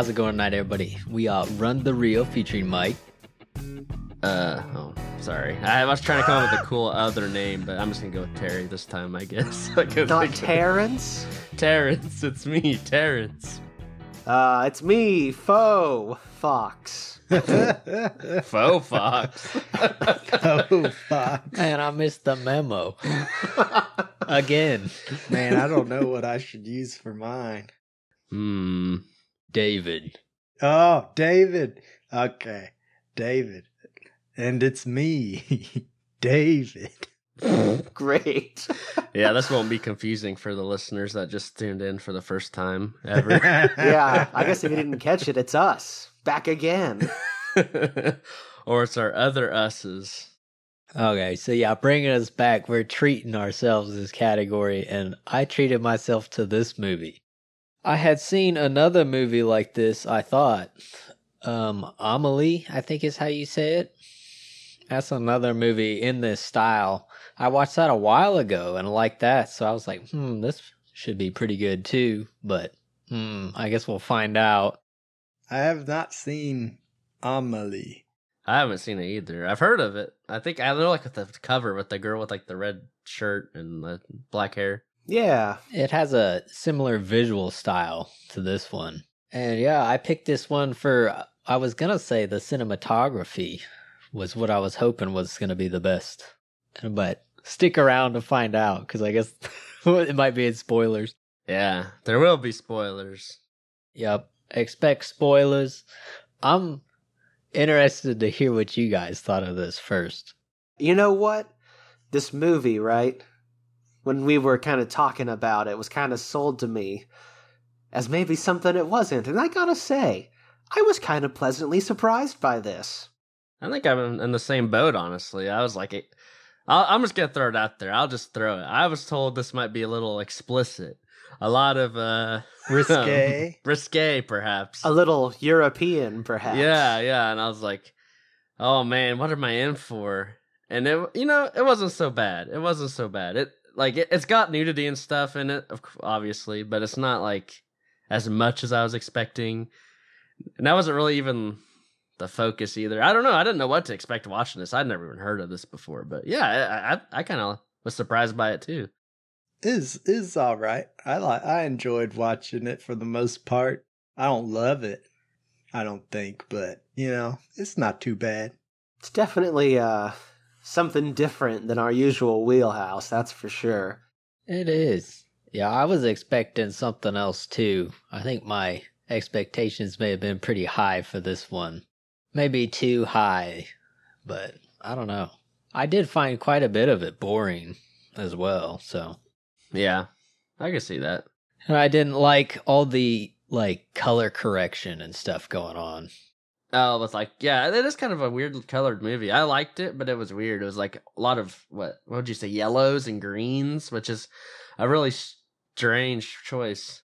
how's it going tonight, everybody? We are Run the Reel featuring Mike. Uh oh, sorry. I was trying to come up with a cool other name, but I'm just gonna go with Terry this time, I guess. I couldn't Not think Terrence. Terrence. It's me, Terrence. Uh, it's me, Foe Fox. Faux Fox. oh fuck, Man, I missed the memo. Again. man! I don't know what I should use for mine. Hmm. David. Oh, David. Okay, David, and it's me, David. Great. Yeah, this won't be confusing for the listeners that just tuned in for the first time ever. yeah, I guess if you didn't catch it, it's us back again. or it's our other us's. Okay, so yeah, bringing us back, we're treating ourselves this category, and I treated myself to this movie. I had seen another movie like this, I thought. Um, Amelie, I think is how you say it. That's another movie in this style. I watched that a while ago and liked that, so I was like, hmm, this should be pretty good too, but hmm, I guess we'll find out. I have not seen Amelie. I haven't seen it either. I've heard of it. I think I know like the cover with the girl with like the red shirt and the black hair. Yeah. It has a similar visual style to this one. And yeah, I picked this one for, I was going to say the cinematography was what I was hoping was going to be the best. But stick around to find out because I guess it might be in spoilers. Yeah, there will be spoilers. Yep. Expect spoilers. I'm interested to hear what you guys thought of this first. You know what? This movie, right? When we were kind of talking about it, was kind of sold to me as maybe something it wasn't. And I gotta say, I was kind of pleasantly surprised by this. I think I'm in the same boat. Honestly, I was like, I'll, I'm just gonna throw it out there. I'll just throw it. I was told this might be a little explicit, a lot of uh Risque. risque, perhaps. A little European, perhaps. Yeah, yeah. And I was like, oh man, what am I in for? And it, you know, it wasn't so bad. It wasn't so bad. It like it, it's got nudity and stuff in it, obviously, but it's not like as much as I was expecting. And that wasn't really even the focus either. I don't know. I didn't know what to expect watching this. I'd never even heard of this before. But yeah, I I, I kind of was surprised by it too. is is all right. I like. I enjoyed watching it for the most part. I don't love it. I don't think, but you know, it's not too bad. It's definitely uh, something different than our usual wheelhouse, that's for sure. It is. Yeah, I was expecting something else too. I think my expectations may have been pretty high for this one. Maybe too high, but I don't know. I did find quite a bit of it boring as well, so. Yeah, I can see that. And I didn't like all the like color correction and stuff going on. Oh, it's like yeah, it is kind of a weird colored movie. I liked it, but it was weird. It was like a lot of what what would you say, yellows and greens, which is a really strange choice.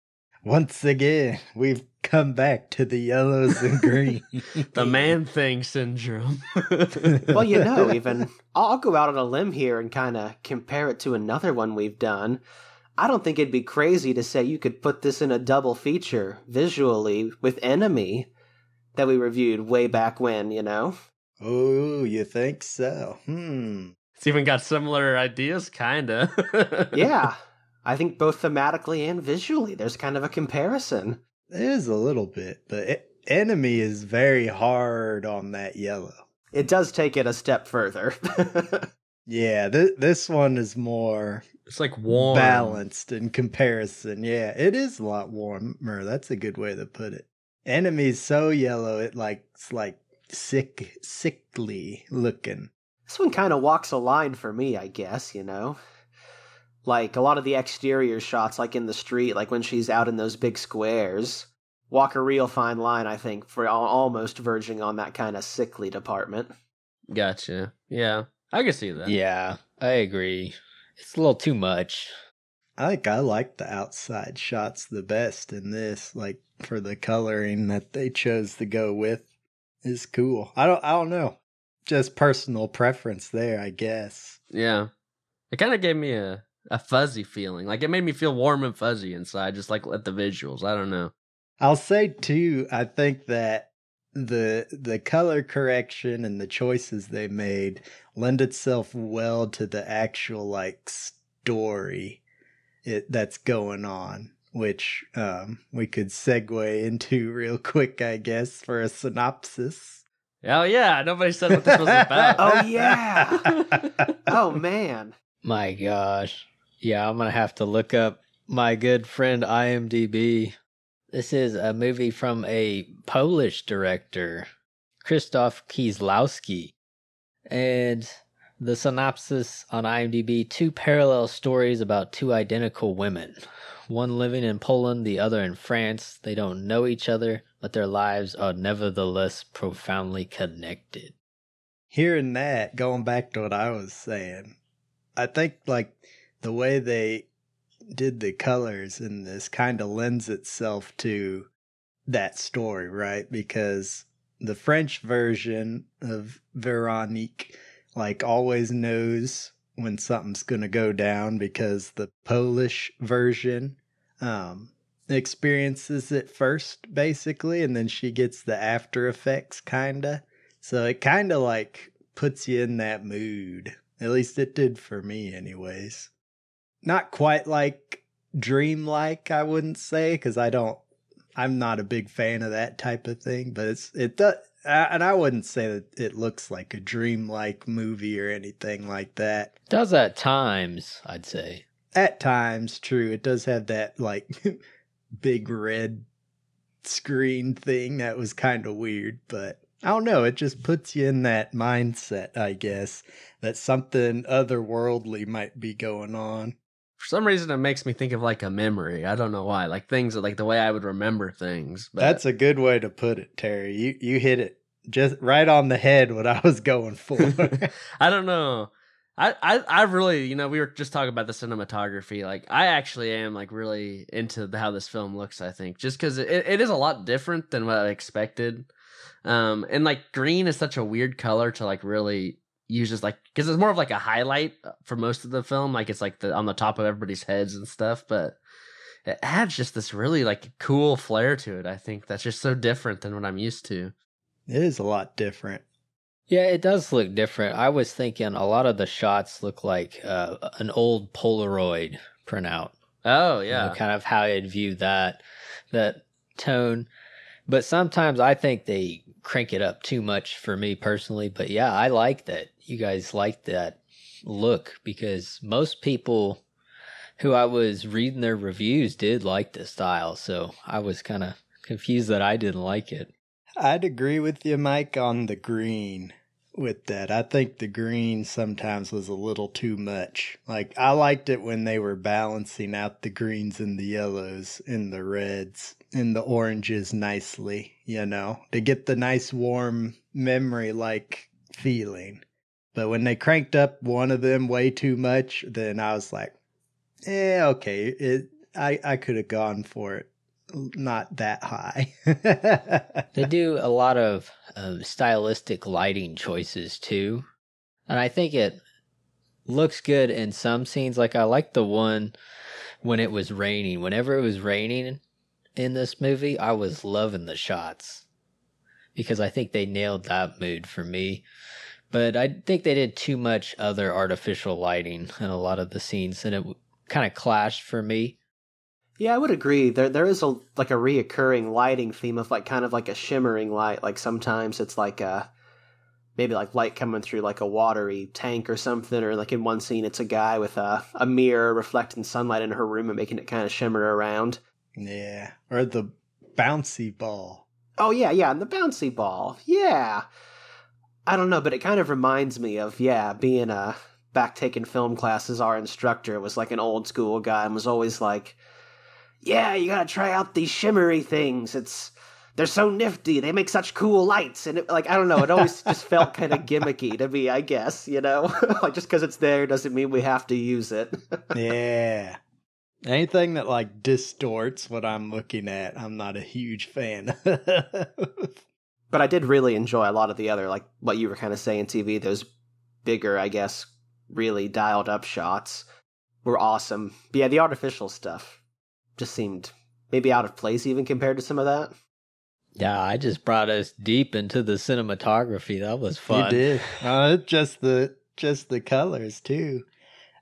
Once again, we've come back to the yellows and green. The man thing syndrome. Well, you know, even I'll go out on a limb here and kind of compare it to another one we've done. I don't think it'd be crazy to say you could put this in a double feature visually with Enemy that we reviewed way back when, you know? oh, you think so? Hmm. it's even got similar ideas, kinda. Yeah. I think both thematically and visually, there's kind of a comparison. There's a little bit, but e- enemy is very hard on that yellow. It does take it a step further. Yeah, th- this one is more It's like warm. balanced in comparison. Yeah, it is a lot warmer. That's a good way to put it. Enemy's so yellow, it like it's like sick, sickly looking. This one kind of walks a line for me, I guess, you know? Like a lot of the exterior shots, like in the street, like when she's out in those big squares, walk a real fine line, I think, for almost verging on that kind of sickly department. Gotcha. Yeah, I can see that. Yeah, I agree. It's a little too much. I think I like the outside shots the best in this, like for the coloring that they chose to go with is cool. I don't I don't know. Just personal preference there, I guess. Yeah. It kind of gave me a, a fuzzy feeling. Like it made me feel warm and fuzzy inside, just like at the visuals. I don't know. I'll say too, I think that the the color correction and the choices they made lend itself well to the actual like story it that's going on which um we could segue into real quick i guess for a synopsis Oh yeah, nobody said what this was about. Oh, yeah. oh man. My gosh. Yeah, I'm going to have to look up my good friend IMDb. This is a movie from a Polish director, Krzysztof Kieslowski. And the synopsis on IMDb two parallel stories about two identical women. One living in Poland, the other in France. They don't know each other, but their lives are nevertheless profoundly connected. hearing that going back to what i was saying i think like the way they did the colors in this kind of lends itself to that story right because the french version of veronique like always knows when something's gonna go down because the polish version um experiences it first basically and then she gets the after effects kinda so it kind of like puts you in that mood. At least it did for me, anyways. Not quite like dreamlike, I wouldn't say, because I don't. I'm not a big fan of that type of thing, but it's it does, and I wouldn't say that it looks like a dreamlike movie or anything like that. Does at times, I'd say. At times, true, it does have that like big red screen thing that was kind of weird, but I don't know. It just puts you in that mindset, I guess, that something otherworldly might be going on. For some reason, it makes me think of like a memory. I don't know why. Like things, like the way I would remember things. But That's a good way to put it, Terry. You you hit it just right on the head. What I was going for. I don't know. I, I I really, you know, we were just talking about the cinematography. Like, I actually am like really into the, how this film looks. I think just because it, it is a lot different than what I expected. Um, and like green is such a weird color to like really use as like because it's more of like a highlight for most of the film. Like it's like the on the top of everybody's heads and stuff, but it adds just this really like cool flair to it. I think that's just so different than what I'm used to. it is a lot different. Yeah, it does look different. I was thinking a lot of the shots look like uh, an old Polaroid printout. Oh you yeah, know, kind of how I'd view that that tone. But sometimes I think they crank it up too much for me personally. But yeah, I like that you guys like that look because most people who I was reading their reviews did like the style. So I was kind of confused that I didn't like it. I'd agree with you, Mike, on the green with that. I think the green sometimes was a little too much. Like, I liked it when they were balancing out the greens and the yellows and the reds and the oranges nicely, you know, to get the nice warm memory like feeling. But when they cranked up one of them way too much, then I was like, eh, okay, it, I, I could have gone for it. Not that high. They do a lot of um, stylistic lighting choices too. And I think it looks good in some scenes. Like, I like the one when it was raining. Whenever it was raining in this movie, I was loving the shots because I think they nailed that mood for me. But I think they did too much other artificial lighting in a lot of the scenes, and it kind of clashed for me. Yeah, I would agree. There there is a like a reoccurring lighting theme of like kind of like a shimmering light. Like sometimes it's like a maybe like light coming through like a watery tank or something, or like in one scene it's a guy with a a mirror reflecting sunlight in her room and making it kind of shimmer around. Yeah, or the bouncy ball. Oh yeah, yeah, and the bouncy ball. Yeah. I don't know, but it kind of reminds me of yeah, being a back taking film classes. Our instructor was like an old school guy and was always like, "Yeah, you gotta try out these shimmery things. It's they're so nifty. They make such cool lights." And it, like I don't know, it always just felt kind of gimmicky to me. I guess you know, like just because it's there doesn't mean we have to use it. Yeah. Anything that like distorts what I'm looking at, I'm not a huge fan. but I did really enjoy a lot of the other, like what you were kind of saying, TV. Those bigger, I guess, really dialed up shots were awesome. But yeah, the artificial stuff just seemed maybe out of place even compared to some of that. Yeah, I just brought us deep into the cinematography. That was fun. You did. Uh, just the just the colors too.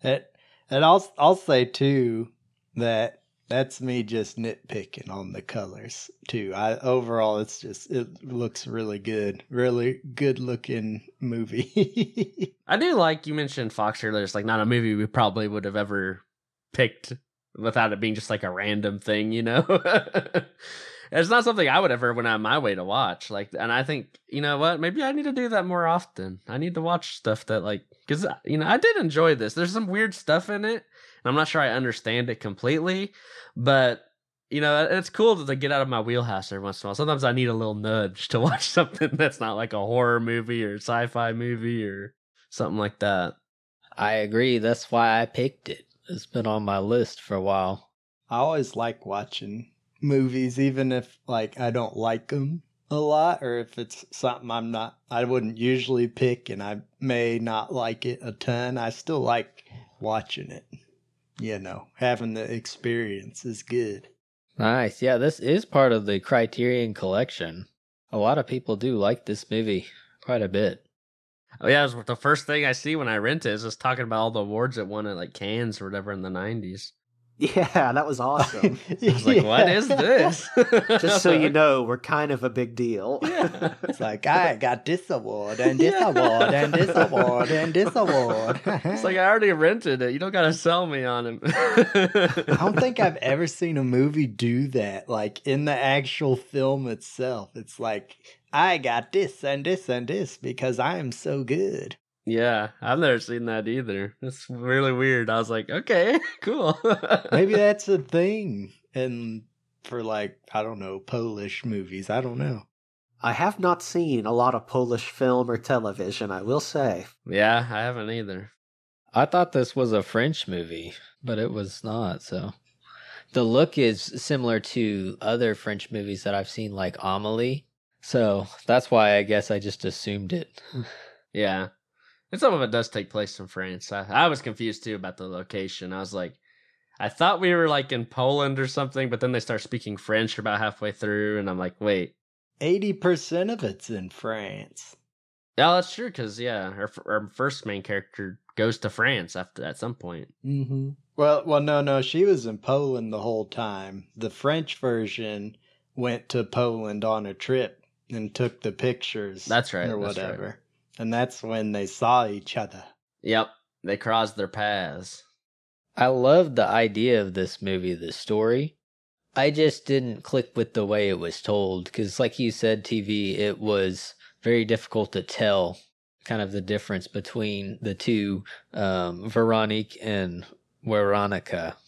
And, and I'll I'll say too that that's me just nitpicking on the colors too. I overall it's just it looks really good. Really good looking movie. I do like you mentioned Fox earlier. It's like not a movie we probably would have ever picked without it being just like a random thing, you know. it's not something I would ever went on my way to watch. Like, and I think you know what? Maybe I need to do that more often. I need to watch stuff that like because you know I did enjoy this. There's some weird stuff in it, I'm not sure I understand it completely, but you know it's cool to get out of my wheelhouse every once in a while. Sometimes I need a little nudge to watch something that's not like a horror movie or sci-fi movie or something like that. I agree. That's why I picked it. It's been on my list for a while. I always like watching movies, even if like I don't like them a lot, or if it's something I'm not, I wouldn't usually pick, and I may not like it a ton. I still like watching it. You know, having the experience is good. Nice. Yeah, this is part of the Criterion collection. A lot of people do like this movie quite a bit. Oh yeah, it was the first thing I see when I rent it is just talking about all the awards it won at like Cannes or whatever in the nineties. Yeah, that was awesome. I was like, what is this? Just so you know, we're kind of a big deal. Yeah. It's like I got this award and this Yeah. award and this award and this award. It's like I already rented it. You don't gotta sell me on it. I don't think I've ever seen a movie do that. Like in the actual film itself, it's like I got this and this and this because I am so good. Yeah, I've never seen that either. It's really weird. I was like, okay, cool. Maybe that's a thing, and for like I don't know Polish movies, I don't know. I have not seen a lot of Polish film or television, I will say. yeah, I haven't either. I thought this was a French movie, but it was not. So the look is similar to other French movies that I've seen, like Amelie. So that's why I guess I just assumed it. Yeah, and some of it does take place in France. I, I was confused too about the location. I was like, I thought we were like in Poland or something, but then they start speaking French about halfway through, and I'm like, wait, Eighty percent of it's in France. yeah, that's true. Because yeah, our, our first main character goes to France after at some point. Mm-hmm. Well, well, no, no, she was in Poland the whole time. The French version went to Poland on a trip and took the pictures. That's right, or that's right. whatever. And that's when they saw each other. Yep, they crossed their paths. I love the idea of this movie, the story. I just didn't click with the way it was told because, like you said, TV, it was very difficult to tell kind of the difference between the two, um, Veronique and Veronica,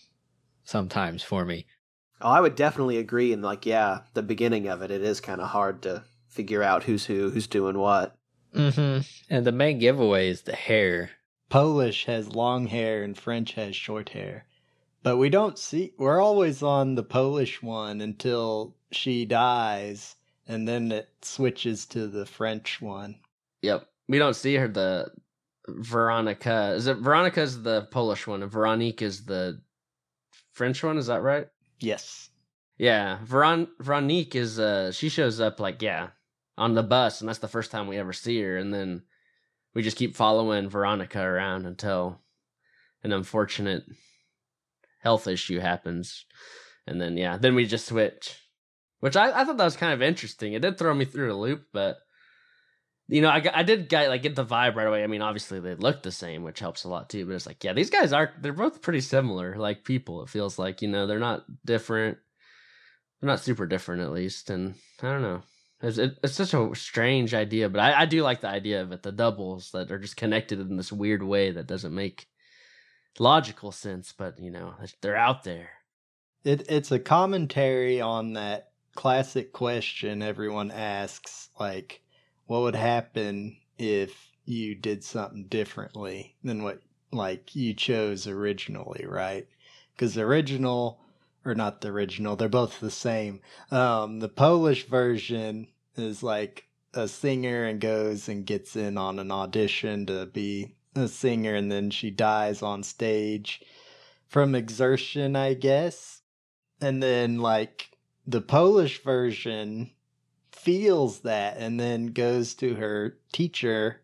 sometimes for me. Oh, I would definitely agree. And like, yeah, the beginning of it, it is kind of hard to figure out who's who, who's doing what. Mm-hmm. And the main giveaway is the hair. Polish has long hair and French has short hair. But we don't see, we're always on the Polish one until she dies, and then it switches to the French one. Yep, we don't see her. The Veronica is it? Veronica's the Polish one, and Veronique is the French one. Is that right? Yes. Yeah, Veron Veronique is uh she shows up like yeah on the bus, and that's the first time we ever see her, and then we just keep following Veronica around until an unfortunate health issue happens, and then yeah, then we just switch, which I I thought that was kind of interesting. It did throw me through a loop, but you know I I did get like get the vibe right away. I mean, obviously they look the same, which helps a lot too. But it's like yeah, these guys are they're both pretty similar, like people. It feels like you know they're not different they're not super different at least and i don't know it's, it, it's such a strange idea but I, I do like the idea of it the doubles that are just connected in this weird way that doesn't make logical sense but you know they're out there It it's a commentary on that classic question everyone asks, like, what would happen if you did something differently than what like you chose originally, right? Because the original or not the original, they're both the same. Um, the Polish version is like a singer and goes and gets in on an audition to be a singer, and then she dies on stage from exertion, I guess and then like the Polish version feels that and then goes to her teacher,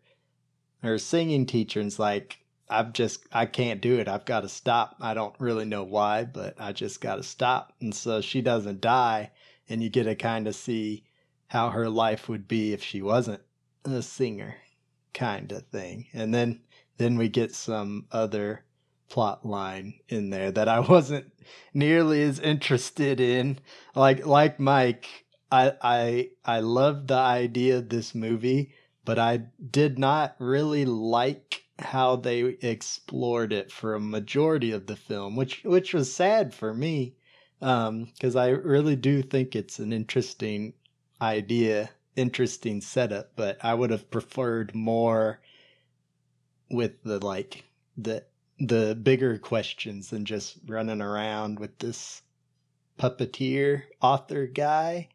her singing teacher, and's like, I've just, I can't do it. I've got to stop. I don't really know why, but I just got to stop. And so she doesn't die. And you get to kind of see how her life would be if she wasn't a singer kind of thing. And then, then we get some other plot line in there that I wasn't nearly as interested in. Like, like Mike, I, I, I loved the idea of this movie, but I did not really like how they explored it for a majority of the film, which which was sad for me, Um, because um, I really do think it's an interesting idea, interesting setup. But I would have preferred more with the like the the bigger questions than just running around with this puppeteer author guy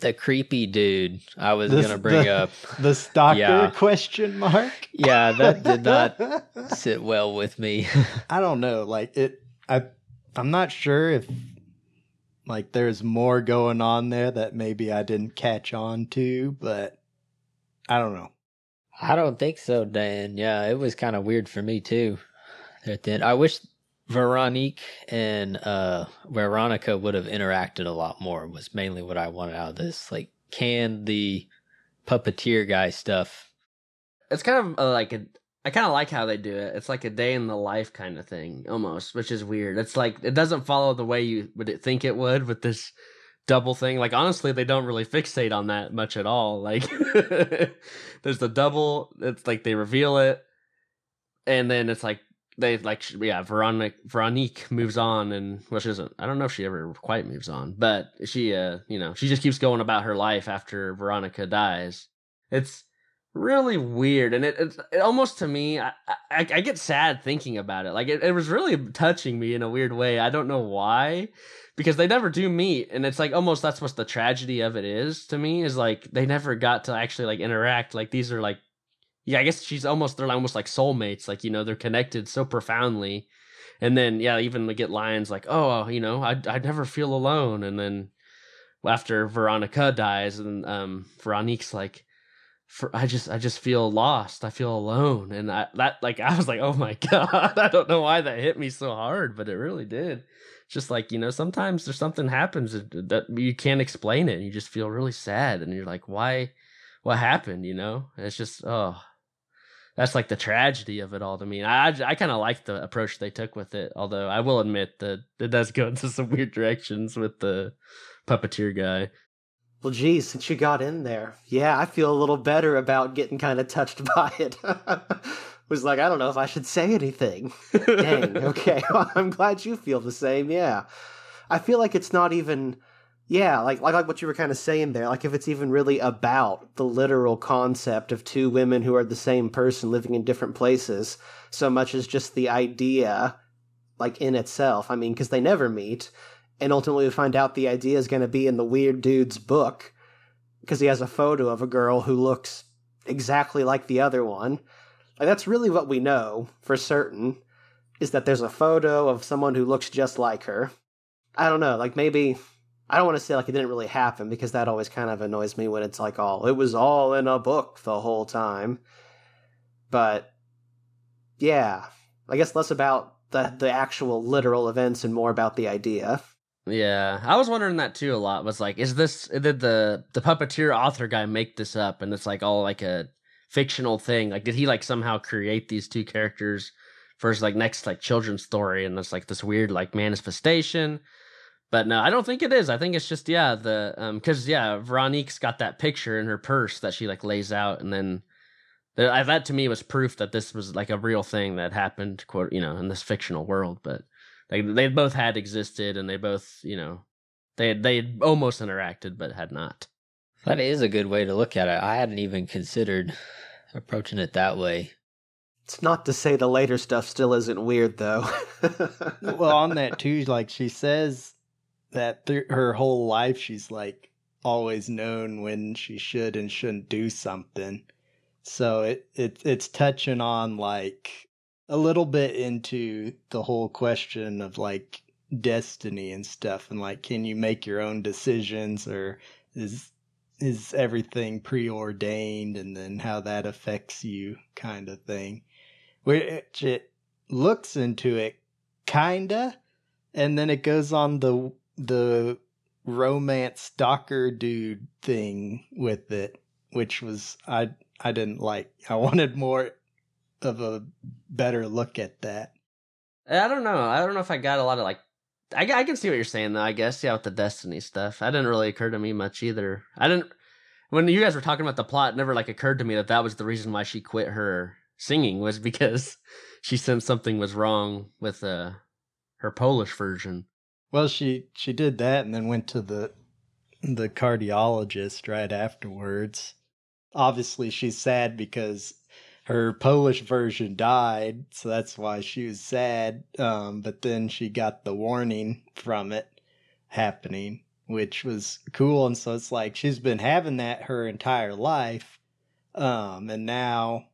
the creepy dude I was the, gonna bring the, up. The stalker yeah. question mark. Yeah, that did not sit well with me. I don't know. Like it I I'm not sure if like there's more going on there that maybe I didn't catch on to, but I don't know. I don't think so, Dan. Yeah, it was kind of weird for me too. At the end. I wish Veronique and uh, Veronica would have interacted a lot more. Was mainly what I wanted out of this. Like, can the puppeteer guy stuff? It's kind of uh, like a. I kind of like how they do it. It's like a day in the life kind of thing, almost, which is weird. It's like it doesn't follow the way you would think it would with this double thing. Like honestly, they don't really fixate on that much at all. Like there's the double. It's like they reveal it, and then it's like they like yeah Veronica Veronique moves on and well she doesn't I don't know if she ever quite moves on but she uh you know she just keeps going about her life after Veronica dies it's really weird and it it's it almost to me I, I, I get sad thinking about it like it, it was really touching me in a weird way I don't know why because they never do meet and it's like almost that's what the tragedy of it is to me is like they never got to actually like interact like these are like yeah, I guess she's almost they're almost like soulmates. Like you know, they're connected so profoundly. And then yeah, even to get lines like, "Oh, you know, I I never feel alone." And then after Veronica dies, and um, Veronique's like, for, I just I just feel lost. I feel alone, and I that like I was like, oh my god, I don't know why that hit me so hard, but it really did. Just like you know, sometimes there's something happens that you can't explain it, and you just feel really sad, and you're like, why? What happened? You know, and it's just oh, that's like the tragedy of it all to me. I I kind of like the approach they took with it, although I will admit that it does go into some weird directions with the puppeteer guy. Well, geez, since you got in there, yeah, I feel a little better about getting kind of touched by it. was like, I don't know if I should say anything. Dang, okay. Well, I'm glad you feel the same. Yeah, I feel like it's not even yeah, like, like like what you were kind of saying there, like if it's even really about the literal concept of two women who are the same person living in different places, so much as just the idea, like in itself. I mean, because they never meet, and ultimately we find out the idea is going to be in the weird dude's book, because he has a photo of a girl who looks exactly like the other one. Like that's really what we know for certain, is that there's a photo of someone who looks just like her. I don't know, like maybe I don't want to say like it didn't really happen because that always kind of annoys me when it's like all it was all in a book the whole time. But yeah, I guess less about the the actual literal events and more about the idea. Yeah, I was wondering that too a lot. Was like, is this did the the puppeteer author guy make this up, and it's like all like a fictional thing? Like, did he like somehow create these two characters for his like next like children's story, and it's like this weird like manifestation? But no, I don't think it is. I think it's just yeah, the um cuz yeah, Veronique's got that picture in her purse that she like lays out and then that to me was proof that this was like a real thing that happened quote, you know, in this fictional world, but like they both had existed and they both, you know, they they almost interacted but had not. That is a good way to look at it. I hadn't even considered approaching it that way. It's not to say the later stuff still isn't weird though. well, on that too, like she says that through her whole life she's like always known when she should and shouldn't do something. So it, it it's touching on like a little bit into the whole question of like destiny and stuff and like can you make your own decisions or is is everything preordained and then how that affects you kind of thing. Which it looks into it kinda and then it goes on the the romance stalker dude thing with it which was i i didn't like. I wanted more of a better look at that I don't know. I don't know if I got a lot of like. I, I can see what you're saying though. I guess yeah, with the Destiny stuff, that didn't really occur to me much either. I didn't when you guys were talking about the plot. It never like occurred to me that that was the reason why she quit her singing was because she sensed something was wrong with uh her Polish version. Well, she she did that and then went to the the cardiologist right afterwards. Obviously, she's sad because her Polish version died, so that's why she was sad. Um, but then she got the warning from it happening, which was cool. And so it's like she's been having that her entire life. Um, and now,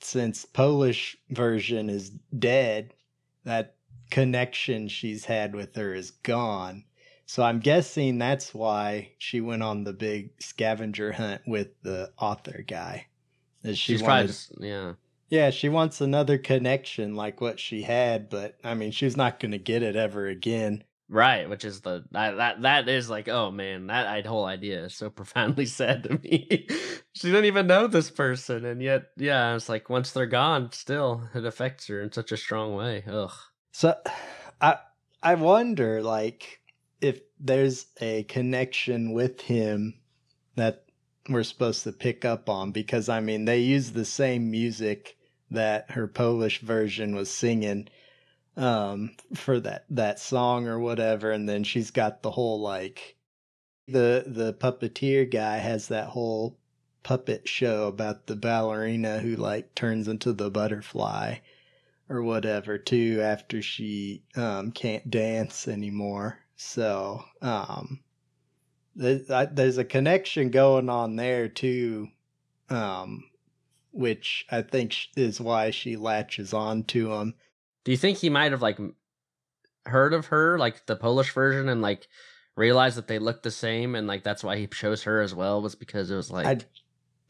since Polish version is dead, that connection she's had with her is gone. So I'm guessing that's why she went on the big scavenger hunt with the author guy. Is she She's wanted, probably yeah. yeah, she wants another connection like what she had, but I mean, she's not going to get it ever again. Right, which is the that that, that is like oh man that whole idea is so profoundly sad to me. she didn't even know this person, and yet yeah, it's like once they're gone, still it affects her in such a strong way. Ugh. So, I I wonder like if there's a connection with him that we're supposed to pick up on because I mean they use the same music that her Polish version was singing um for that that song or whatever. And then she's got the whole like the the puppeteer guy has that whole puppet show about the ballerina who like turns into the butterfly or whatever too after she um can't dance anymore. So um there's a connection going on there too um which i think is why she latches on to him do you think he might have like heard of her like the polish version and like realized that they looked the same and like that's why he chose her as well was because it was like i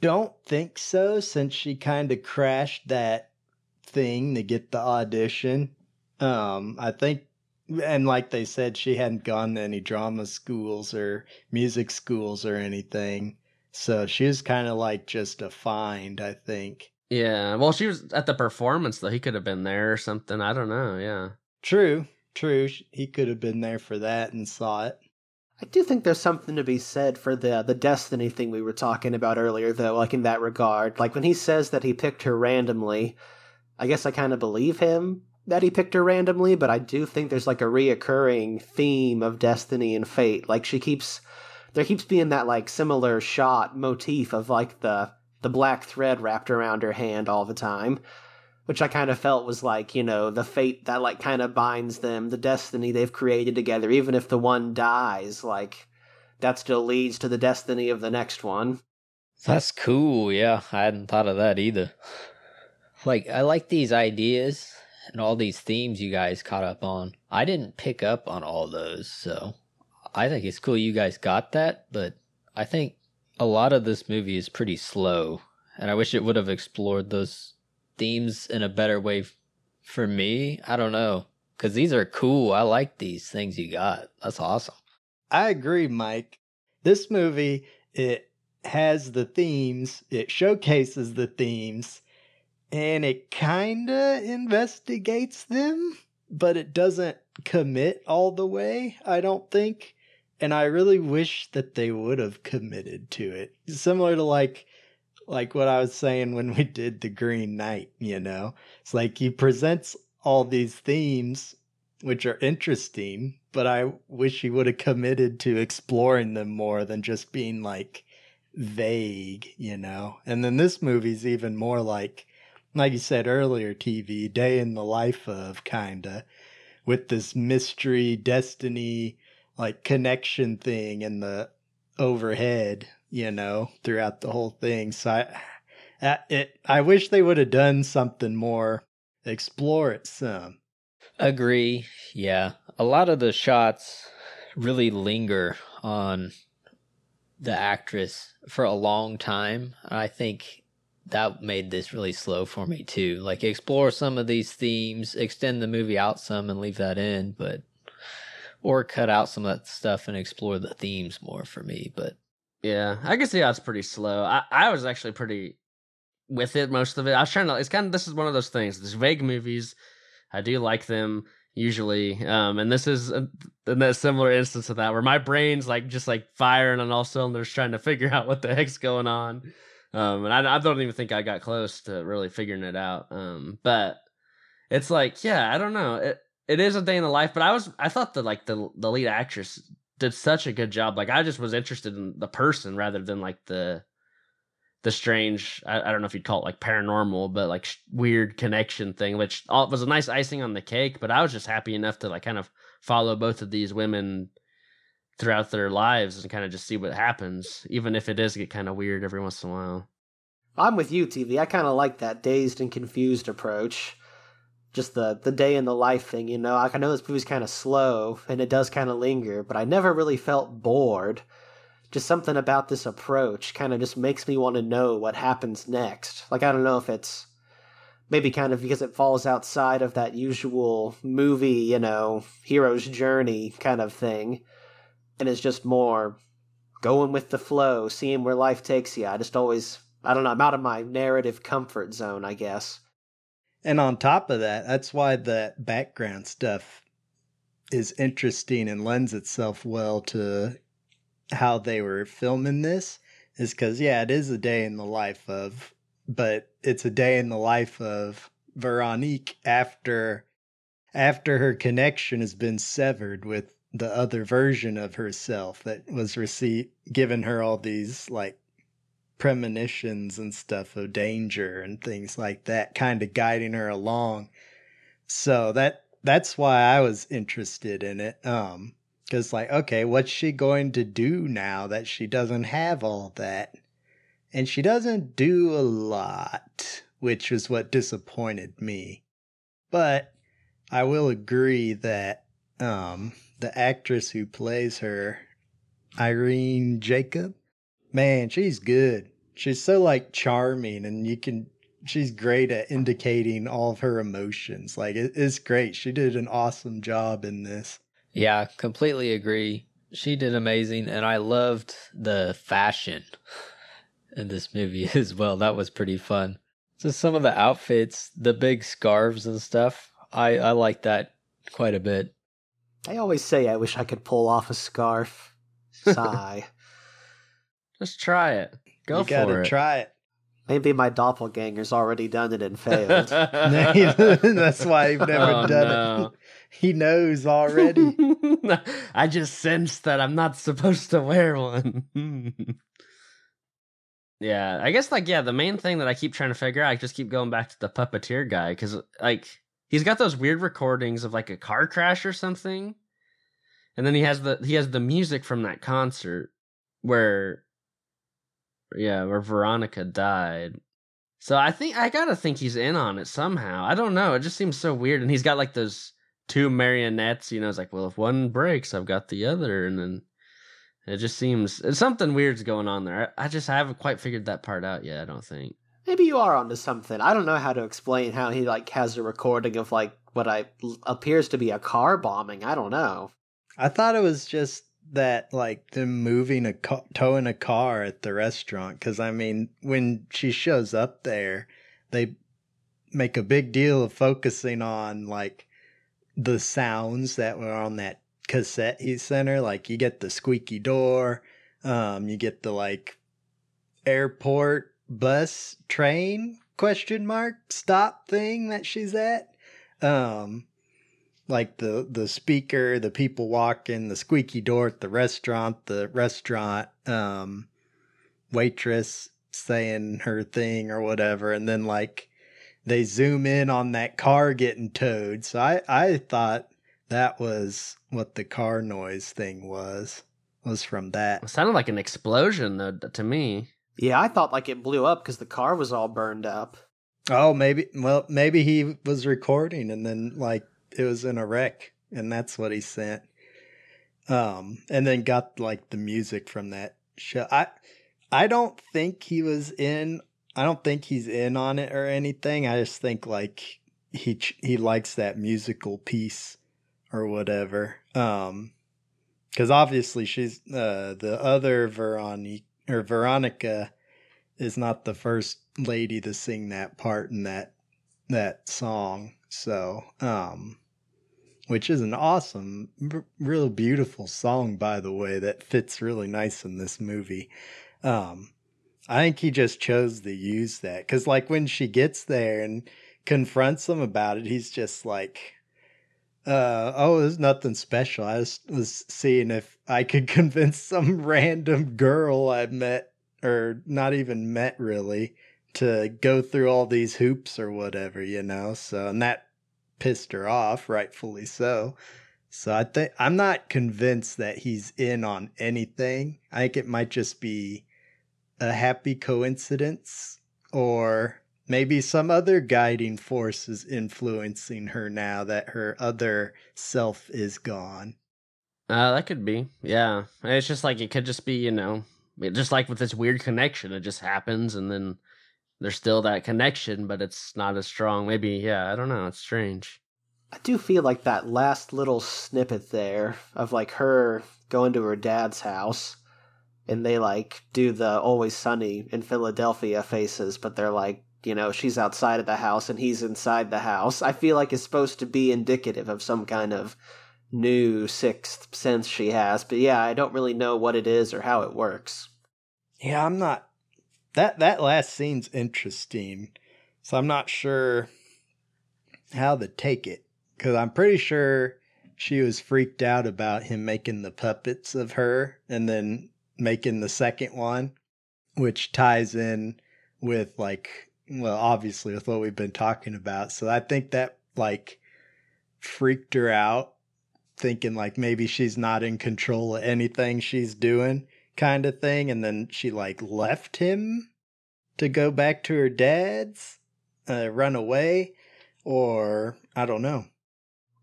don't think so since she kind of crashed that thing to get the audition. Um i think and like they said, she hadn't gone to any drama schools or music schools or anything. So she was kind of like just a find, I think. Yeah. Well, she was at the performance, though. He could have been there or something. I don't know. Yeah. True. True. He could have been there for that and saw it. I do think there's something to be said for the the destiny thing we were talking about earlier, though. Like in that regard, like when he says that he picked her randomly, I guess I kind of believe him that he picked her randomly, but I do think there's like a reoccurring theme of destiny and fate. Like she keeps there keeps being that like similar shot motif of like the the black thread wrapped around her hand all the time. Which I kind of felt was like, you know, the fate that like kind of binds them, the destiny they've created together, even if the one dies, like that still leads to the destiny of the next one. That's cool, yeah. I hadn't thought of that either. Like I like these ideas and all these themes you guys caught up on. I didn't pick up on all those, so I think it's cool you guys got that, but I think a lot of this movie is pretty slow, and I wish it would have explored those themes in a better way for me. I don't know, because these are cool. I like these things you got. That's awesome. I agree, Mike. This movie, it has the themes, it showcases the themes, and it kinda investigates them, but it doesn't commit all the way, I don't think. And I really wish that they would have committed to it. Similar to like like what I was saying when we did the Green Knight, you know. It's like he presents all these themes which are interesting, but I wish he would have committed to exploring them more than just being like vague, you know. And then this movie's even more like like you said earlier, TV, day in the life of kinda, with this mystery, destiny, like connection thing in the overhead, you know, throughout the whole thing. So I, it, I wish they would have done something more, explore it some. Agree. Yeah. A lot of the shots really linger on the actress for a long time. I think that made this really slow for me too. Like explore some of these themes, extend the movie out some and leave that in, but or cut out some of that stuff and explore the themes more for me. But yeah, I can see how it's pretty slow. I, I was actually pretty with it most of it. I was trying to. It's kind of this is one of those things. These vague movies, I do like them usually, um, and this is a, a similar instance of that where my brain's like just like firing on all cylinders, trying to figure out what the heck's going on. Um, and I, I don't even think I got close to really figuring it out. Um, but it's like, yeah, I don't know. It it is a day in the life, but I was I thought that like the the lead actress did such a good job. Like I just was interested in the person rather than like the the strange I, I don't know if you'd call it like paranormal, but like sh- weird connection thing, which all, was a nice icing on the cake. But I was just happy enough to like kind of follow both of these women throughout their lives and kind of just see what happens, even if it does get kind of weird every once in a while. I'm with you, TV. I kind of like that dazed and confused approach. Just the the day in the life thing, you know. I know this movie's kind of slow and it does kind of linger, but I never really felt bored. Just something about this approach kind of just makes me want to know what happens next. Like I don't know if it's maybe kind of because it falls outside of that usual movie, you know, hero's journey kind of thing and it's just more going with the flow, seeing where life takes you. I just always, I don't know, I'm out of my narrative comfort zone, I guess. And on top of that, that's why the background stuff is interesting and lends itself well to how they were filming this. Is because, yeah, it is a day in the life of, but it's a day in the life of Veronique after after her connection has been severed with the other version of herself that was received given her all these like premonitions and stuff of danger and things like that kind of guiding her along. So that that's why i was interested in it um because like okay what's she going to do now that she doesn't have all that? And she doesn't do a lot which is what disappointed me. But i will agree that um the actress who plays her, Irene Jacob, man, she's good. She's so like charming, and you can. She's great at indicating all of her emotions. Like it, it's great. She did an awesome job in this. Yeah, completely agree. She did amazing, and I loved the fashion in this movie as well. That was pretty fun. Just some of the outfits, the big scarves and stuff. I I like that quite a bit. I always say I wish I could pull off a scarf. Sigh. Just try it. Go you for gotta it. try it. Maybe my doppelganger's already done it and failed. That's why I've never Oh, done no. it. He knows already. I just sensed that I'm not supposed to wear one. yeah, I guess like yeah, the main thing that I keep trying to figure out, I just keep going back to the puppeteer guy because like he's got those weird recordings of like a car crash or something, and then he has the he has the music from that concert where yeah where Veronica died. So I think I gotta think he's in on it somehow. I don't know. It just seems so weird, and he's got like those two marionettes. You know, it's like, well, if one breaks, I've got the other, and then it just seems something weird's going on there. I, I just I haven't quite figured that part out yet. I don't think. Maybe you are onto something. I don't know how to explain how he like has a recording of like what I appears to be a car bombing. I don't know. I thought it was just that like them moving a ca- towing a car at the restaurant because I mean when she shows up there, they make a big deal of focusing on like the sounds that were on that cassette he sent her. Like you get the squeaky door, um, you get the like airport bus train question mark stop thing that she's at. Um, like the the speaker, the people walking, the squeaky door at the restaurant, the restaurant um waitress saying her thing or whatever, and then like they zoom in on that car getting towed. So I I thought that was what the car noise thing was was from that. It sounded like an explosion though to me. Yeah, I thought like it blew up because the car was all burned up. Oh, maybe well maybe he was recording and then like it was in a wreck, and that's what he sent. Um, and then got like the music from that show. I I don't think he was in. I don't think he's in on it or anything. I just think like he he likes that musical piece or whatever. Um, because obviously she's uh the other Veronica or Veronica is not the first lady to sing that part in that that song. So, um, which is an awesome, real beautiful song, by the way, that fits really nice in this movie. Um, I think he just chose to use that because, like, when she gets there and confronts him about it, he's just like, uh, oh, there's nothing special. I just was seeing if I could convince some random girl I met, or not even met really, to go through all these hoops or whatever, you know? So, and that pissed her off, rightfully so. So I think I'm not convinced that he's in on anything. I think it might just be a happy coincidence or maybe some other guiding force is influencing her now that her other self is gone. Uh, that could be. Yeah. It's just like it could just be, you know, just like with this weird connection, it just happens and then there's still that connection, but it's not as strong. Maybe, yeah, I don't know. It's strange. I do feel like that last little snippet there of like her going to her dad's house and they like do the always sunny in Philadelphia faces, but they're like, you know, she's outside of the house and he's inside the house. I feel like it's supposed to be indicative of some kind of new sixth sense she has. But yeah, I don't really know what it is or how it works. Yeah, I'm not that that last scene's interesting. So I'm not sure how to take it cuz I'm pretty sure she was freaked out about him making the puppets of her and then making the second one which ties in with like well obviously with what we've been talking about. So I think that like freaked her out thinking like maybe she's not in control of anything she's doing kind of thing and then she like left him to go back to her dad's uh, run away or i don't know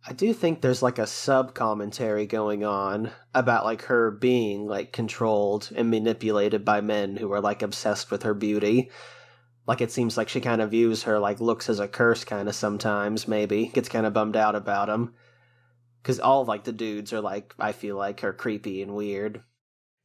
I do think there's like a sub commentary going on about like her being like controlled and manipulated by men who are like obsessed with her beauty. Like it seems like she kind of views her like looks as a curse kind of sometimes maybe gets kind of bummed out about them. Cuz all like the dudes are like I feel like are creepy and weird.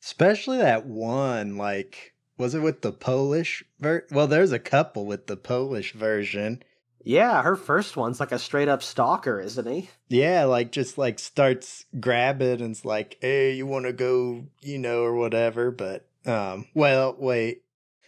especially that one like was it with the polish ver- well there's a couple with the polish version Yeah, her first one's like a straight up stalker, isn't he? Yeah, like just like starts grabbing and's like, "Hey, you want to go, you know, or whatever." But um, well, wait,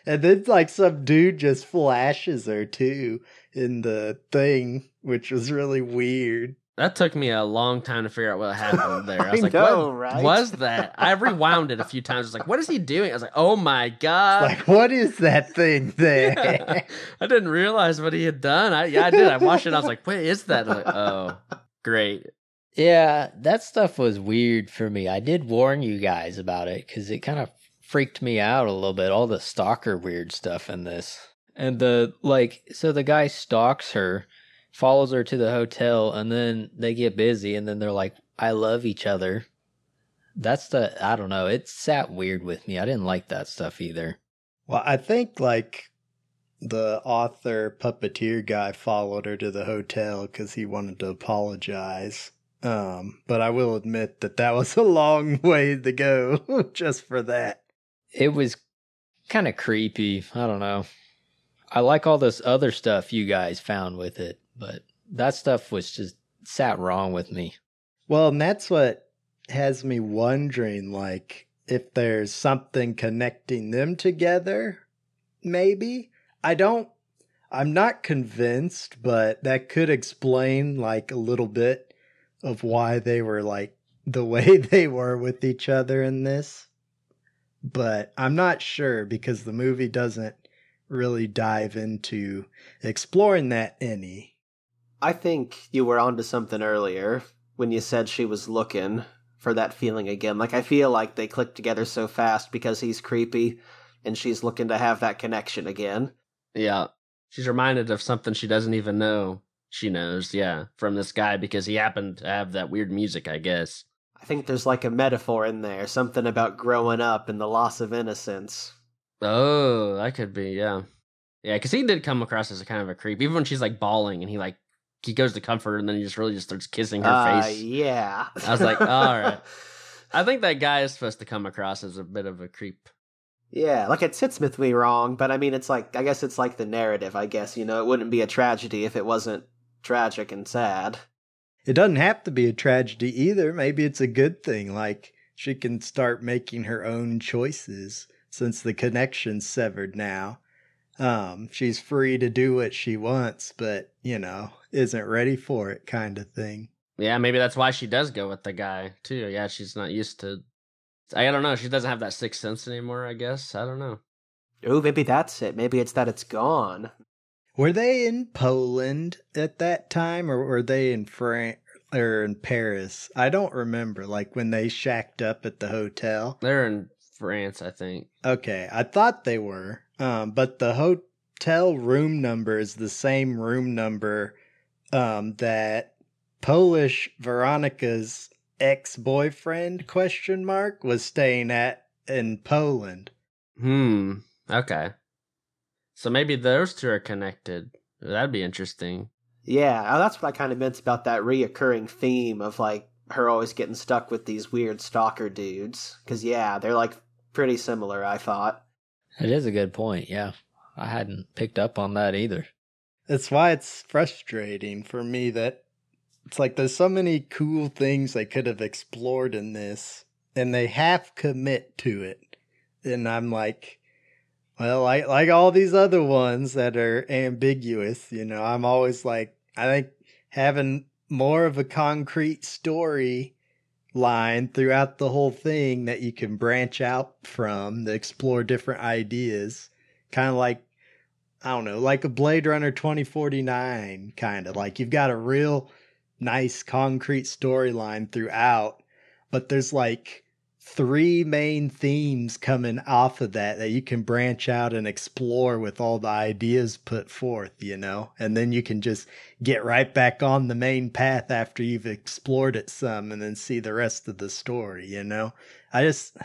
and then like some dude just flashes her too in the thing, which was really weird. That took me a long time to figure out what happened there. I was I like, know, what right? was that? I rewound it a few times. I was like, what is he doing? I was like, oh my God. like, what is that thing there? Yeah. I didn't realize what he had done. I, yeah, I did. I watched it. I was like, what is that? Like, oh, great. Yeah, that stuff was weird for me. I did warn you guys about it because it kind of freaked me out a little bit. All the stalker weird stuff in this. And the, like, so the guy stalks her, follows her to the hotel, and then they get busy, and then they're like, I love each other. That's the, I don't know. It sat weird with me. I didn't like that stuff either. well, I think like the author puppeteer guy followed her to the hotel because he wanted to apologize. Um, but I will admit that that was a long way to go just for that. It was kind of creepy. I don't know. I like all this other stuff you guys found with it, but that stuff was just sat wrong with me. Well, and that's what has me wondering like if there's something connecting them together, maybe. I don't I'm not convinced, but that could explain like a little bit of why they were like the way they were with each other in this. But I'm not sure because the movie doesn't really dive into exploring that any. I think you were onto something earlier when you said she was looking for that feeling again. Like I feel like they clicked together so fast because he's creepy and she's looking to have that connection again. Yeah. She's reminded of something she doesn't even know she knows, yeah, from this guy because he happened to have that weird music, I guess. I think there's like a metaphor in there, something about growing up and the loss of innocence. Oh, that could be, yeah. Yeah, because he did come across as a kind of a creep. Even when she's like bawling and he like he goes to comfort her and then he just really just starts kissing her Uh, face. yeah. I was like, all right. I think that guy is supposed to come across as a bit of a creep. Yeah, like it sits with me wrong, but I mean, it's like I guess it's like the narrative. I guess you know it wouldn't be a tragedy if it wasn't tragic and sad. It doesn't have to be a tragedy either. Maybe it's a good thing. Like she can start making her own choices since the connection's severed now. Um, she's free to do what she wants, but you know, isn't ready for it kind of thing. Yeah, maybe that's why she does go with the guy too. Yeah, she's not used to. I don't know. She doesn't have that sixth sense anymore. I guess I don't know. Oh, maybe that's it. Maybe it's that it's gone. Were they in Poland at that time or were they in France or in Paris? I don't remember like when they shacked up at the hotel. They're in France, I think. Okay, I thought they were. Um, but the hotel room number is the same room number um, that Polish Veronica's ex-boyfriend question mark was staying at in Poland. Hmm. Okay. So maybe those two are connected. That'd be interesting. Yeah, oh, that's what I kind of meant about that reoccurring theme of like her always getting stuck with these weird stalker dudes. Because yeah, they're like pretty similar. I thought. It is a good point. Yeah. I hadn't picked up on that either. That's why it's frustrating for me that it's like there's so many cool things they could have explored in this and they half commit to it. And I'm like, well, like like all these other ones that are ambiguous, you know, I'm always like I think having more of a concrete story line throughout the whole thing that you can branch out from to explore different ideas. Kind of like I don't know, like a Blade Runner 2049 kind of like you've got a real nice concrete storyline throughout, but there's like three main themes coming off of that that you can branch out and explore with all the ideas put forth, you know? And then you can just get right back on the main path after you've explored it some and then see the rest of the story, you know? I just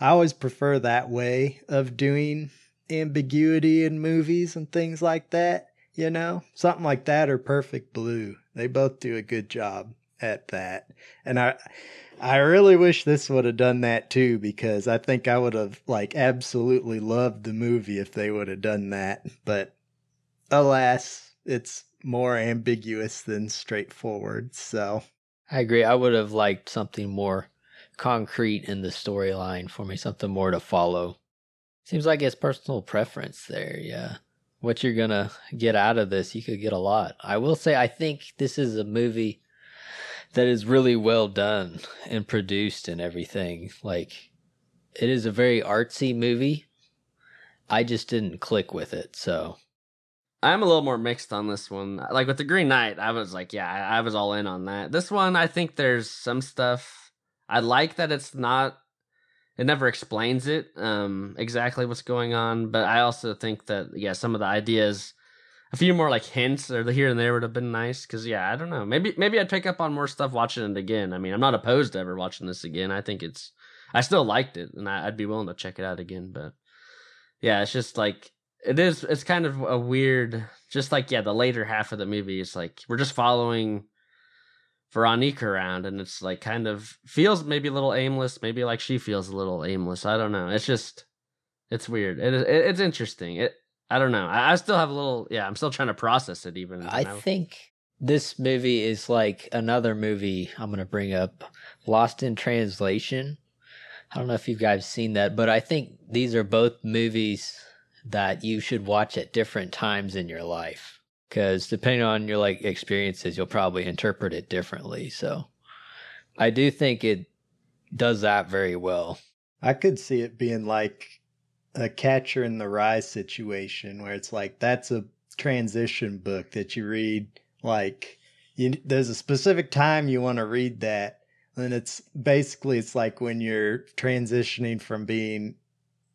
I always prefer that way of doing ambiguity in movies and things like that, you know? Something like that or Perfect Blue. They both do a good job at that. And I I really wish this would have done that too because I think I would have like absolutely loved the movie if they would have done that. But alas, it's more ambiguous than straightforward. So I agree. I would have liked something more concrete in the storyline for me, something more to follow. Seems like it's personal preference there, yeah. What you're gonna get out of this, you could get a lot. I will say, I think this is a movie that is really well done and produced and everything. Like, it is a very artsy movie. I just didn't click with it, so I'm a little more mixed on this one. Like with the Green Knight, I was like, yeah, I, I was all in on that. This one, I think there's some stuff I like that it's not. It never explains it um, exactly what's going on, but I also think that yeah, some of the ideas, a few more like hints or the here and there would have been nice. Because yeah, I don't know, maybe maybe I'd pick up on more stuff watching it again. I mean, I'm not opposed to ever watching this again. I think it's, I still liked it, and I, I'd be willing to check it out again. But yeah, it's just like it is it's kind of a weird just like yeah the later half of the movie is like we're just following Veronique around and it's like kind of feels maybe a little aimless maybe like she feels a little aimless I don't know it's just it's weird it, it it's interesting it I don't know I, I still have a little yeah I'm still trying to process it even I you know? think this movie is like another movie I'm going to bring up Lost in Translation. I don't know if you guys seen that, but I think these are both movies that you should watch at different times in your life because depending on your like experiences, you'll probably interpret it differently. So I do think it does that very well. I could see it being like a catcher in the rye situation where it's like that's a transition book that you read like you, there's a specific time you want to read that and it's basically it's like when you're transitioning from being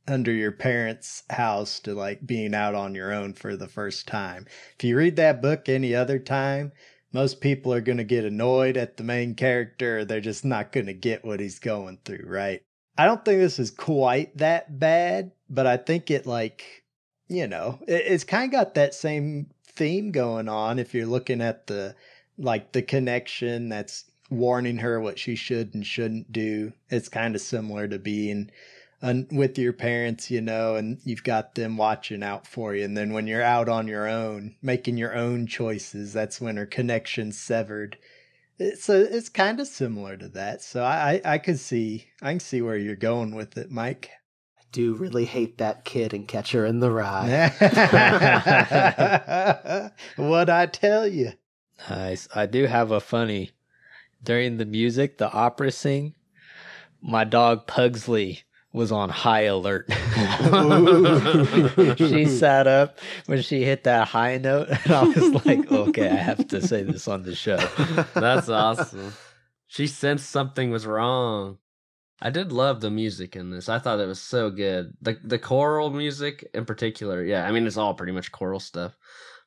under your parents' house to like being out on your own for the first time. If you read that book any other time, most people are going to get annoyed at the main character. They're just not going to get what he's going through, right? I don't think this is quite that bad, but I think it like, you know, it, it's kind of got that same theme going on if you're looking at the like the connection that's warning her what she should and shouldn't do. It's kind of similar to being un- with your parents, you know, and you've got them watching out for you. And then when you're out on your own, making your own choices, that's when her connection's severed. It's a, it's kind of similar to that. So I, I, I could see, I can see where you're going with it, Mike. I do really hate that kid and Catcher in the Rye. what I tell you. Nice. I do have a funny. During the music, the opera sing, my dog Pugsley was on high alert. she sat up when she hit that high note, and I was like, okay, I have to say this on the show. That's awesome. She sensed something was wrong. I did love the music in this. I thought it was so good. The the choral music in particular. Yeah, I mean it's all pretty much choral stuff.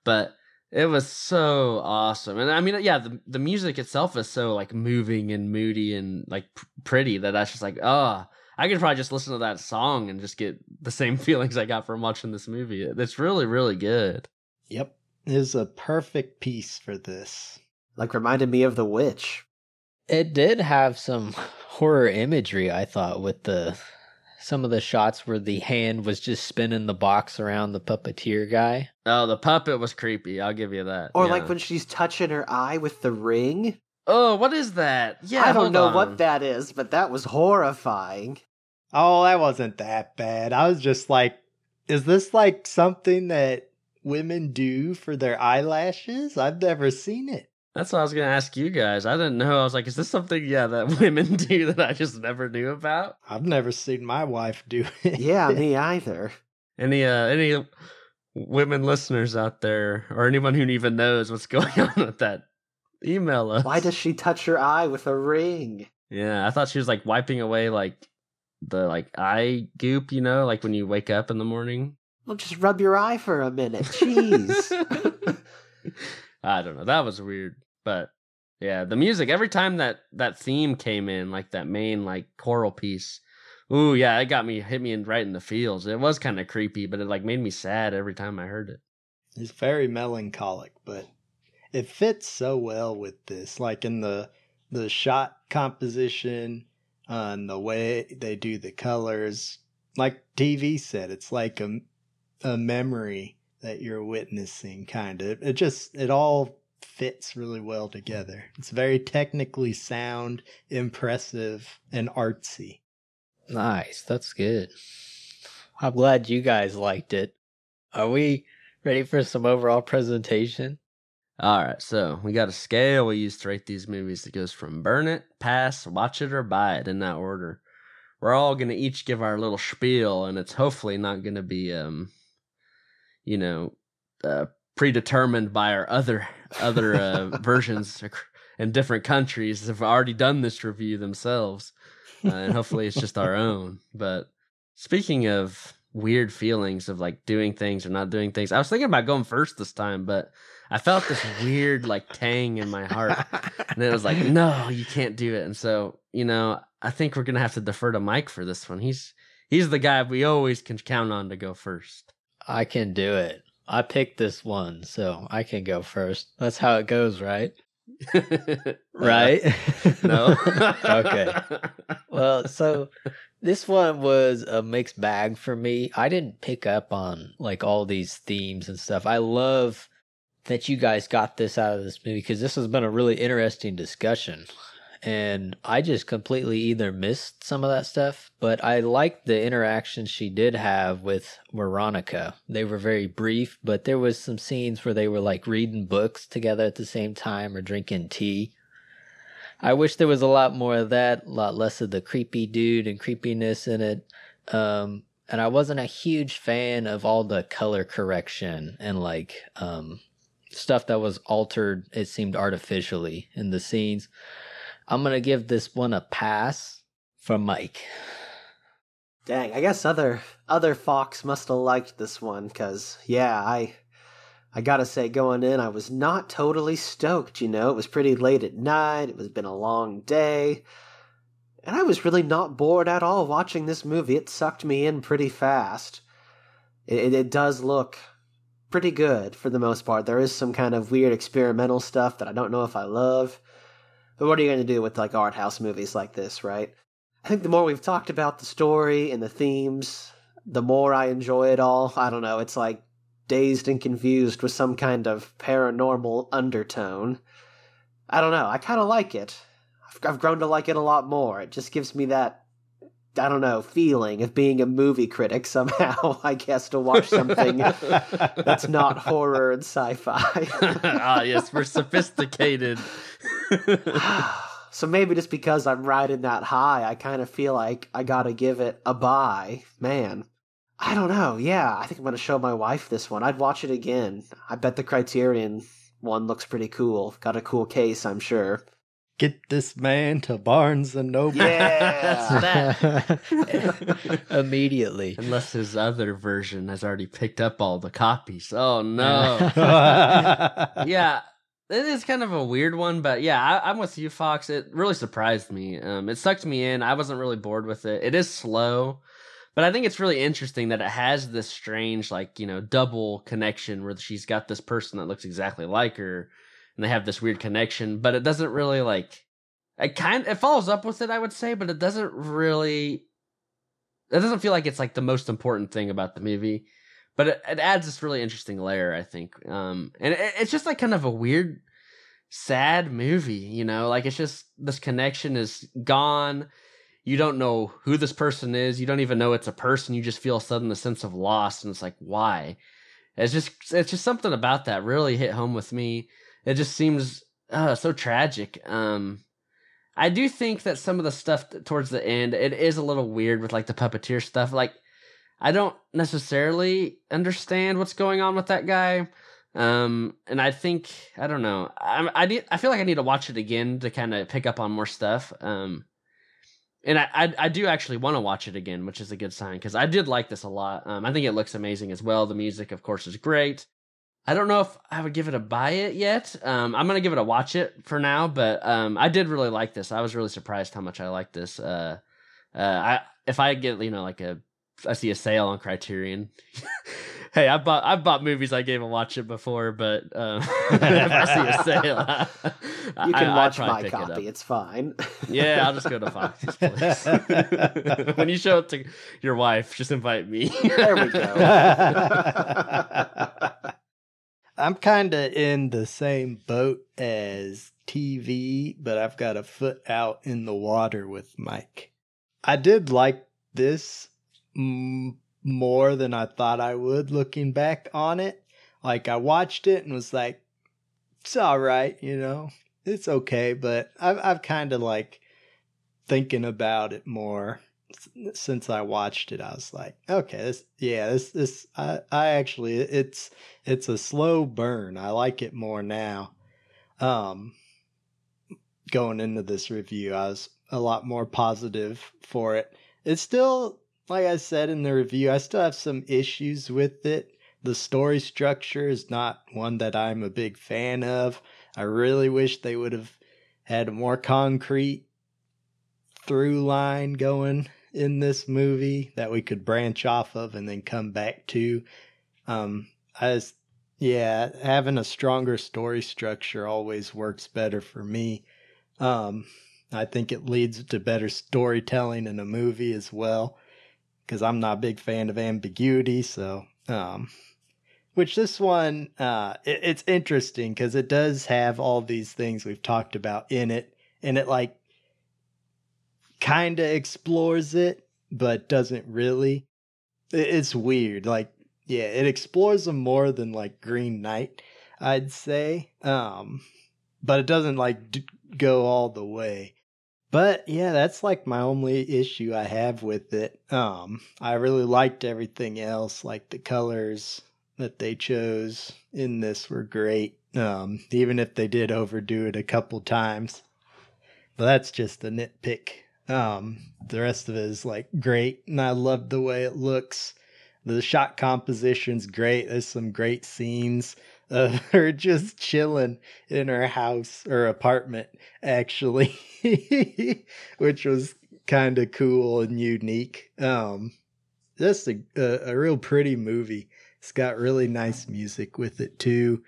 But it was so awesome. And I mean yeah, the the music itself is so like moving and moody and like pr- pretty that I was just like, "Oh, I could probably just listen to that song and just get the same feelings I got from watching this movie. It's really really good. Yep. Is a perfect piece for this. Like reminded me of The Witch. It did have some horror imagery, I thought, with the some of the shots where the hand was just spinning the box around the puppeteer guy. Oh, the puppet was creepy. I'll give you that. Or Yeah. like when she's touching her eye with the ring. Oh, what is that? Yeah, I don't know on. what that is, but that was horrifying. Oh, that wasn't that bad. I was just like, is this like something that women do for their eyelashes? I've never seen it. That's what I was gonna ask you guys. I didn't know. I was like, is this something? Yeah, that women do that I just never knew about. I've never seen my wife do it. Yeah, me either. Any uh, any women listeners out there, or anyone who even knows what's going on with that, email us. Why does she touch her eye with a ring? Yeah, I thought she was like wiping away like the like eye goop. You know, like when you wake up in the morning. Well, just rub your eye for a minute. Jeez. I don't know. That was weird, but yeah, the music every time that that theme came in, like that main like choral piece. Ooh, yeah, it got me hit me in right in the feels. It was kind of creepy, but it like made me sad every time I heard it. It's very melancholic, but it fits so well with this. Like in the the shot composition, and the way they do the colors. Like TV said, it's like a a memory that you're witnessing. Kind of. It just it all fits really well together. It's very technically sound, impressive, and artsy. Nice. That's good. I'm glad you guys liked it. Are we ready for some overall presentation? All right, so we got a scale we use to rate these movies that goes from burn it, pass, watch it, or buy it in that order. We're all gonna each give our little spiel, and it's hopefully not gonna be, um, you know, uh, predetermined by our other other uh, versions in different countries have already done this review themselves, uh, and hopefully it's just our own. But speaking of weird feelings of like doing things or not doing things, I was thinking about going first this time, but I felt this weird like tang in my heart, and it was like, no, you can't do it. And so, you know, I think we're gonna have to defer to Mike for this one. He's he's the guy we always can count on to go first. I can do it. I picked this one, so I can go first. That's how it goes, right? Right? No. okay. Well, so this one was a mixed bag for me. I didn't pick up on like all these themes and stuff. I love that you guys got this out of this movie because this has been a really interesting discussion. And I just completely either missed some of that stuff, but I liked the interactions she did have with Veronica. They were very brief, but there was some scenes where they were like reading books together at the same time or drinking tea. I wish there was a lot more of that, a lot less of the creepy dude and creepiness in it. Um, and I wasn't a huge fan of all the color correction and like um, stuff that was altered, it seemed artificially in the scenes. I'm to give this one a pass from Mike. Dang, I guess other other Fox must have liked this one cuz yeah, I I got to say going in I was not totally stoked, you know. It was pretty late at night, it was been a long day. And I was really not bored at all watching this movie. It sucked me in pretty fast. It, it, it does look pretty good for the most part. There is some kind of weird experimental stuff that I don't know if I love. But what are you going to do with like art house movies like this, right? I think the more we've talked about the story and the themes, the more I enjoy it all. I don't know, it's like dazed and confused with some kind of paranormal undertone. I don't know, I kind of like it. I've, grown to like it a lot more. It just gives me that I don't know, feeling of being a movie critic somehow, I guess, to watch something that's not horror and sci fi. ah, yes, we're sophisticated. so maybe just because I'm riding that high, I kind of feel like I gotta give it a buy. Man, I don't know. Yeah, I think I'm gonna show my wife this one. I'd watch it again. I bet the Criterion one looks pretty cool. Got a cool case, I'm sure. Get this man to Barnes and Noble. Yeah, Immediately. Unless his other version has already picked up all the copies. Oh no. yeah, it is kind of a weird one, but yeah, I, am with you, Fox. It really surprised me. Um, it sucked me in. I wasn't really bored with it. It is slow, but I think it's really interesting that it has this strange, like you know, double connection where she's got this person that looks exactly like her, and they have this weird connection, but it doesn't really like. It kind it follows up with it, I would say, but it doesn't really. It doesn't feel like it's like the most important thing about the movie but it, it, adds this really interesting layer, I think. Um, and it, it's just like kind of a weird, sad movie, you know, like it's just this connection is gone. You don't know who this person is. You don't even know it's a person. You just feel sudden a sense of loss, and it's like, why? It's just, it's just something about that really hit home with me. It just seems uh, so tragic. Um, I do think that some of the stuff towards the end, it is a little weird with like the puppeteer stuff. Like, I don't necessarily understand what's going on with that guy. Um, and I think I don't know. I I I feel like I need to watch it again to kind of pick up on more stuff. Um, and I I, I do actually want to watch it again, which is a good sign because I did like this a lot. Um, I think it looks amazing as well. The music, of course, is great. I don't know if I would give it a buy it yet. Um, I'm gonna give it a watch it for now, but um, I did really like this. I was really surprised how much I liked this. Uh, uh, I if I get you know like a I see a sale on Criterion. hey, I bought I've bought movies I gave a watch it before, but um, if I see a sale, I, you can I, watch my copy. It it's fine. yeah, I'll just go to Fox's place. when you show it to your wife, just invite me. there we go. I'm kind of in the same boat as TV, but I've got a foot out in the water with Mike. I did like this more than I thought I would looking back on it. Like I watched it and was like, it's all right, you know, it's okay. But I've I've kind of like thinking about it more since I watched it. I was like, okay, this yeah, this this I I actually it's it's a slow burn. I like it more now. Um, going into this review, I was a lot more positive for it. It's still like I said in the review, I still have some issues with it. The story structure is not one that I'm a big fan of. I really wish they would have had a more concrete through line going in this movie that we could branch off of and then come back to. Um, as yeah, having a stronger story structure always works better for me. Um, I think it leads to better storytelling in a movie as well because I'm not a big fan of ambiguity. So, um, which this one, uh, it, it's interesting because it does have all these things we've talked about in it, and it like kind of explores it, but doesn't really. It's weird. Like, yeah, it explores them more than like Green Knight, I'd say. Um, but it doesn't like d- go all the way. But yeah, that's like my only issue I have with it. Um, I really liked everything else, like the colors that they chose in this were great. Um, even if they did overdo it a couple times. But that's just a nitpick Um, the rest of it is like great, and I love the way it looks. The shot composition's great. There's some great scenes of her just chilling in her house or apartment, actually, which was kind of cool and unique. Um, just a, a, a real pretty movie. It's got really nice music with it too.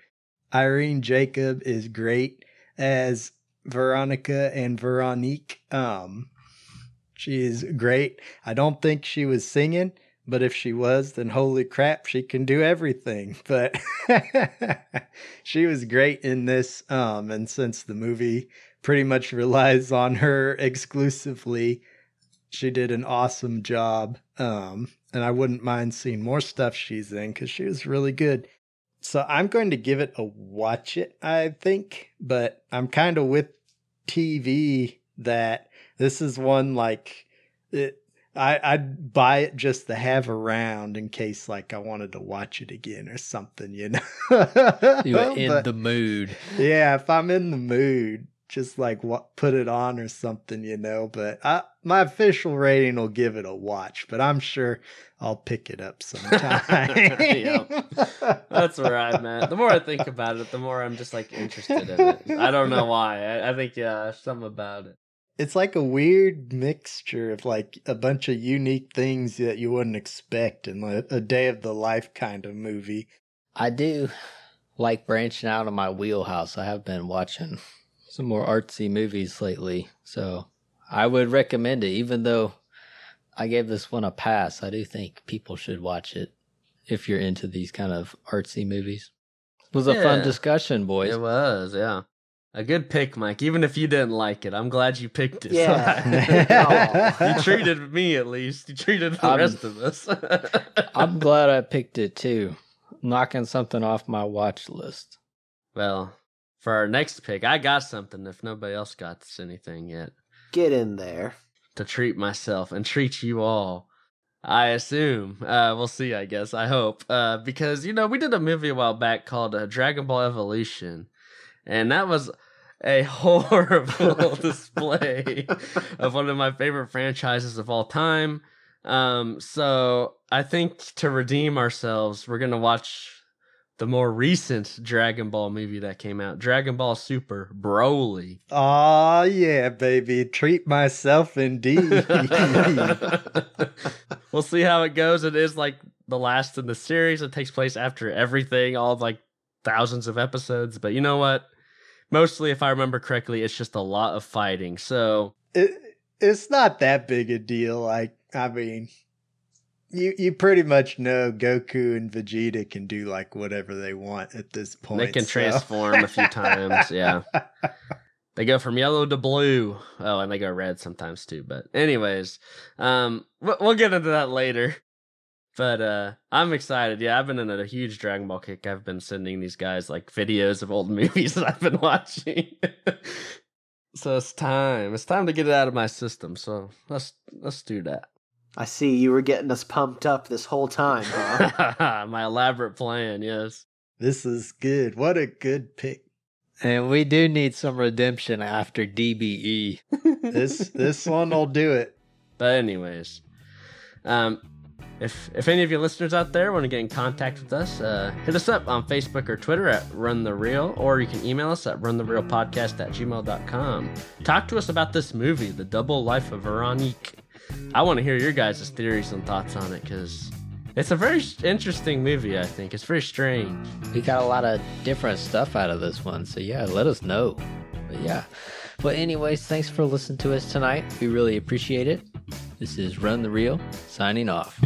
Irene Jacob is great as Veronica and Veronique. Um, she is great. I don't think she was singing, but if she was, then holy crap, she can do everything. But she was great in this. Um, and since the movie pretty much relies on her exclusively, she did an awesome job. Um, and I wouldn't mind seeing more stuff she's in because she was really good. So I'm going to give it a watch it, I think, but I'm kind of with TV that this is one like it, I, I'd buy it just to have around in case like I wanted to watch it again or something, you know. You were in But- the mood. yeah, if I'm in the mood, just like what put it on or something, you know. But I, my official rating will give it a watch, but I'm sure I'll pick it up sometime. Yep. That's where I'm at. The more I think about it, the more I'm just like interested in it. I don't know why. I, I think yeah, something about it. It's like a weird mixture of like a bunch of unique things that you wouldn't expect in like a day of the life kind of movie. I do like branching out of my wheelhouse. I have been watching some more artsy movies lately, so I would recommend it. Even though I gave this one a pass, I do think people should watch it if you're into these kind of artsy movies. It was a fun discussion, boys. It was, yeah. A good pick, Mike. Even if you didn't like it, I'm glad you picked it. Yeah. you treated me at least. You treated the I'm- rest of us. I'm glad I picked it too. Knocking something off my watch list. well, for our next pick, I got something. If nobody else got anything yet, Get in there. to treat myself and treat you all. I assume. Uh, we'll see. I guess. I hope. Uh, because you know we did a movie a while back called uh, Dragon Ball Evolution, and that was a horrible display of one of my favorite franchises of all time. Um, so I think to redeem ourselves, we're gonna watch the more recent Dragon Ball movie that came out, Dragon Ball Super Broly. Aw, yeah, baby. Treat myself indeed. we'll see how it goes. It is like the last in the series. It takes place after everything, all like thousands of episodes. But you know what? Mostly, if I remember correctly, it's just a lot of fighting. So it, it's not that big a deal. Like, I mean, you you pretty much know Goku and Vegeta can do like whatever they want at this point. they can so- transform a few times. Yeah. They go from yellow to blue. Oh, and they go red sometimes too. But anyways, um, we'll we'll get into that later. But uh, I'm excited. Yeah, I've been in a huge Dragon Ball kick. I've been sending these guys like videos of old movies that I've been watching. so it's time. It's time to get it out of my system. So let's let's do that. I see you were getting us pumped up this whole time, huh? my elaborate plan. Yes. This is good. What a good pick. And we do need some redemption after DBE. This this one will do it. But anyways, um, if if any of you listeners out there want to get in contact with us, uh, hit us up on Facebook or Twitter at Run the Reel, or you can email us at runtherealpodcast at gmail.com. Talk to us about this movie, The Double Life of Veronique. I want to hear your guys' theories and thoughts on it because it's a very interesting movie. I think it's very strange. We got a lot of different stuff out of this one, so yeah, let us know. But yeah. But anyways, thanks for listening to us tonight. We really appreciate it. This is Run the Reel, signing off.